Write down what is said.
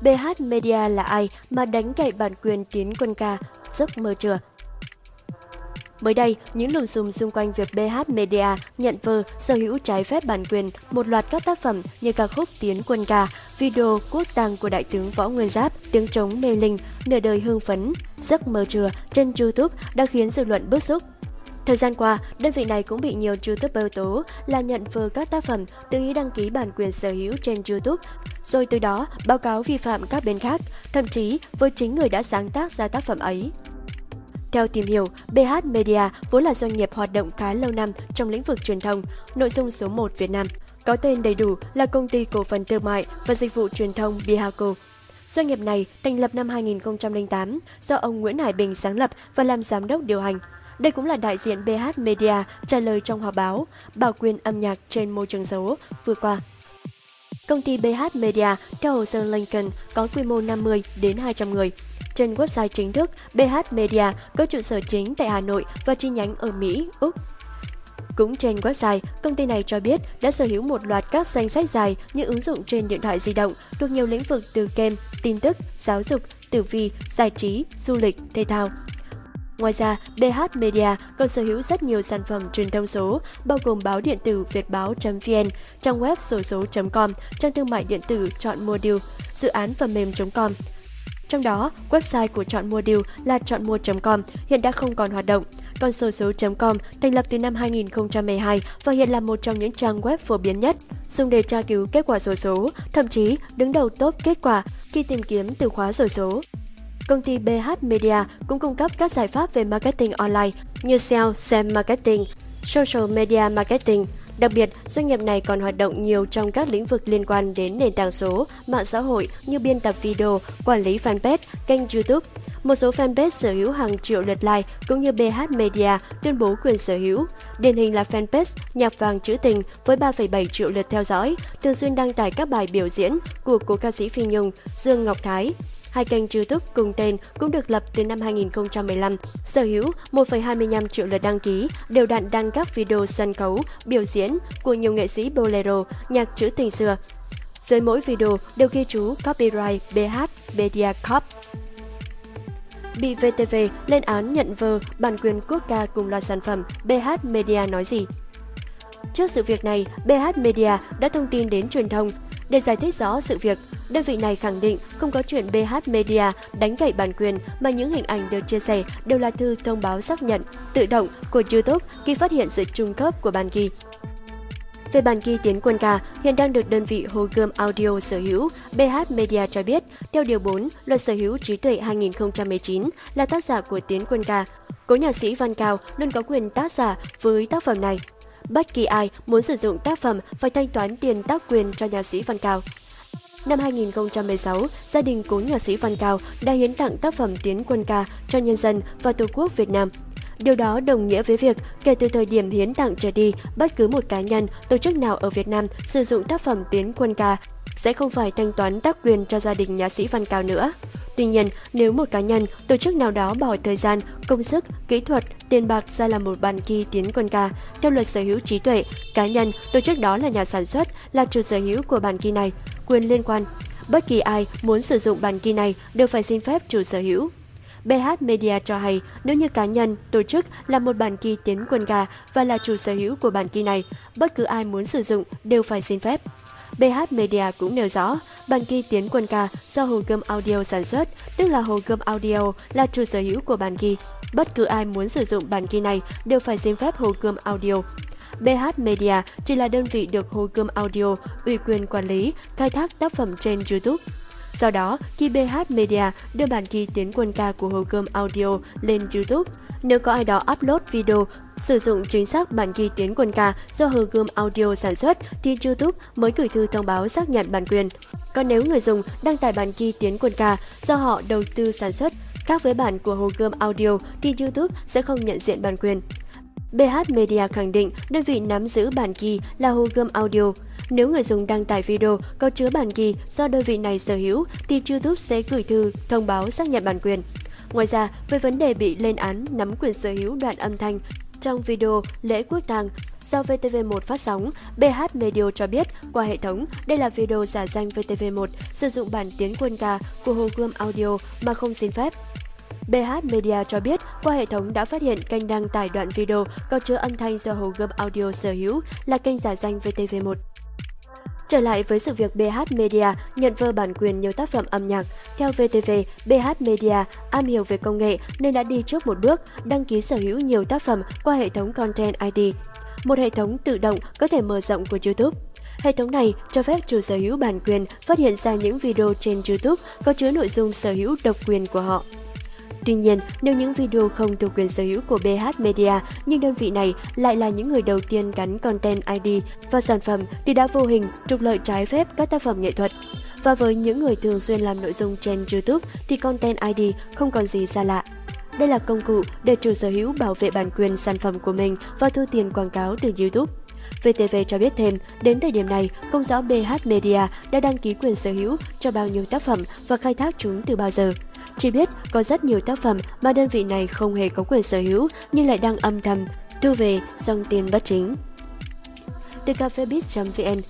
BH Media là ai mà đánh cậy bản quyền tiến quân ca, giấc mơ chưa? Mới đây, những lùm xùm xung quanh việc BH Media nhận vơ sở hữu trái phép bản quyền một loạt các tác phẩm như ca khúc Tiến quân ca, video quốc tang của đại tướng Võ Nguyên Giáp, tiếng trống mê linh, nửa đời hương phấn, giấc mơ trưa trên YouTube đã khiến dư luận bức xúc. Thời gian qua, đơn vị này cũng bị nhiều YouTuber tố là nhận vơ các tác phẩm tự ý đăng ký bản quyền sở hữu trên YouTube, rồi từ đó báo cáo vi phạm các bên khác, thậm chí với chính người đã sáng tác ra tác phẩm ấy. Theo tìm hiểu, BH Media vốn là doanh nghiệp hoạt động khá lâu năm trong lĩnh vực truyền thông, nội dung số 1 Việt Nam. Có tên đầy đủ là Công ty Cổ phần Thương mại và Dịch vụ Truyền thông Bihaco. Doanh nghiệp này thành lập năm 2008 do ông Nguyễn Hải Bình sáng lập và làm giám đốc điều hành. Đây cũng là đại diện BH Media trả lời trong họp báo bảo quyền âm nhạc trên môi trường số vừa qua. Công ty BH Media theo hồ sơ Lincoln có quy mô 50 đến 200 người. Trên website chính thức, BH Media có trụ sở chính tại Hà Nội và chi nhánh ở Mỹ, Úc. Cũng trên website, công ty này cho biết đã sở hữu một loạt các danh sách dài như ứng dụng trên điện thoại di động thuộc nhiều lĩnh vực từ game, tin tức, giáo dục, tử vi, giải trí, du lịch, thể thao. Ngoài ra, BH Media còn sở hữu rất nhiều sản phẩm truyền thông số, bao gồm báo điện tử vietbáo.vn, trang web sổ số.com, trang thương mại điện tử chọn mua điều dự án phần mềm.com. Trong đó, website của chọn mua điều là chọn mua.com hiện đã không còn hoạt động. Còn sổ số.com thành lập từ năm 2012 và hiện là một trong những trang web phổ biến nhất, dùng để tra cứu kết quả sổ số, thậm chí đứng đầu top kết quả khi tìm kiếm từ khóa sổ số. Công ty BH Media cũng cung cấp các giải pháp về marketing online như SEO, SEM marketing, social media marketing. Đặc biệt, doanh nghiệp này còn hoạt động nhiều trong các lĩnh vực liên quan đến nền tảng số, mạng xã hội như biên tập video, quản lý fanpage, kênh YouTube. Một số fanpage sở hữu hàng triệu lượt like cũng như BH Media tuyên bố quyền sở hữu. Điển hình là fanpage Nhạc vàng trữ tình với 3,7 triệu lượt theo dõi, thường xuyên đăng tải các bài biểu diễn của cố ca sĩ Phi Nhung, Dương Ngọc Thái. Hai kênh YouTube cùng tên cũng được lập từ năm 2015, sở hữu 1,25 triệu lượt đăng ký, đều đặn đăng các video sân khấu, biểu diễn của nhiều nghệ sĩ bolero, nhạc trữ tình xưa. Dưới mỗi video đều ghi chú copyright BH Media Corp. Bị VTV lên án nhận vơ bản quyền quốc ca cùng loạt sản phẩm, BH Media nói gì? Trước sự việc này, BH Media đã thông tin đến truyền thông để giải thích rõ sự việc, đơn vị này khẳng định không có chuyện BH Media đánh gậy bản quyền mà những hình ảnh được chia sẻ đều là thư thông báo xác nhận tự động của YouTube khi phát hiện sự trung cấp của bản ghi. Về bản ghi tiến quân ca, hiện đang được đơn vị Hồ Gươm Audio sở hữu, BH Media cho biết, theo Điều 4, Luật Sở hữu trí tuệ 2019 là tác giả của tiến quân ca. Cố nhạc sĩ Văn Cao luôn có quyền tác giả với tác phẩm này. Bất kỳ ai muốn sử dụng tác phẩm phải thanh toán tiền tác quyền cho nhà sĩ Văn Cao. Năm 2016, gia đình cố nhạc sĩ Văn Cao đã hiến tặng tác phẩm Tiến quân ca cho nhân dân và Tổ quốc Việt Nam. Điều đó đồng nghĩa với việc kể từ thời điểm hiến tặng trở đi, bất cứ một cá nhân, tổ chức nào ở Việt Nam sử dụng tác phẩm Tiến quân ca sẽ không phải thanh toán tác quyền cho gia đình nhạc sĩ Văn Cao nữa. Tuy nhiên, nếu một cá nhân, tổ chức nào đó bỏ thời gian, công sức, kỹ thuật, tiền bạc ra làm một bản ghi tiến quân ca, theo luật sở hữu trí tuệ, cá nhân, tổ chức đó là nhà sản xuất, là chủ sở hữu của bản ghi này, quyền liên quan. Bất kỳ ai muốn sử dụng bản ghi này đều phải xin phép chủ sở hữu. BH Media cho hay nếu như cá nhân, tổ chức là một bản ghi tiến quân gà và là chủ sở hữu của bản ghi này, bất cứ ai muốn sử dụng đều phải xin phép. BH Media cũng nêu rõ, bản ghi tiến quân ca do Hồ Gươm Audio sản xuất, tức là Hồ Gươm Audio là chủ sở hữu của bản ghi. Bất cứ ai muốn sử dụng bản ghi này đều phải xin phép Hồ Gươm Audio. BH Media chỉ là đơn vị được Hồ Gươm Audio ủy quyền quản lý, khai thác tác phẩm trên YouTube. Do đó, khi BH Media đưa bản ghi tiến quân ca của Hồ Gươm Audio lên YouTube, nếu có ai đó upload video sử dụng chính xác bản ghi tiếng quân ca do Hồ Gươm Audio sản xuất thì YouTube mới gửi thư thông báo xác nhận bản quyền. Còn nếu người dùng đăng tải bản ghi tiếng quân ca do họ đầu tư sản xuất khác với bản của Hồ Gươm Audio thì YouTube sẽ không nhận diện bản quyền. BH Media khẳng định đơn vị nắm giữ bản ghi là Hồ Gươm Audio. Nếu người dùng đăng tải video có chứa bản ghi do đơn vị này sở hữu thì YouTube sẽ gửi thư thông báo xác nhận bản quyền. Ngoài ra, về vấn đề bị lên án nắm quyền sở hữu đoạn âm thanh trong video lễ quốc tang do VTV1 phát sóng. BH Media cho biết qua hệ thống đây là video giả danh VTV1 sử dụng bản tiếng quân ca của Hồ Gươm Audio mà không xin phép. BH Media cho biết qua hệ thống đã phát hiện kênh đăng tải đoạn video có chứa âm thanh do Hồ Gươm Audio sở hữu là kênh giả danh VTV1. Trở lại với sự việc BH Media nhận vơ bản quyền nhiều tác phẩm âm nhạc, theo VTV, BH Media am hiểu về công nghệ nên đã đi trước một bước, đăng ký sở hữu nhiều tác phẩm qua hệ thống Content ID, một hệ thống tự động có thể mở rộng của YouTube. Hệ thống này cho phép chủ sở hữu bản quyền phát hiện ra những video trên YouTube có chứa nội dung sở hữu độc quyền của họ. Tuy nhiên, nếu những video không thuộc quyền sở hữu của BH Media, nhưng đơn vị này lại là những người đầu tiên gắn Content ID vào sản phẩm thì đã vô hình trục lợi trái phép các tác phẩm nghệ thuật. Và với những người thường xuyên làm nội dung trên YouTube thì Content ID không còn gì xa lạ. Đây là công cụ để chủ sở hữu bảo vệ bản quyền sản phẩm của mình và thu tiền quảng cáo từ YouTube. VTV cho biết thêm, đến thời điểm này, không rõ BH Media đã đăng ký quyền sở hữu cho bao nhiêu tác phẩm và khai thác chúng từ bao giờ. Chỉ biết có rất nhiều tác phẩm mà đơn vị này không hề có quyền sở hữu nhưng lại đang âm thầm thu về dòng tiền bất chính. Từ cafebiz.vn,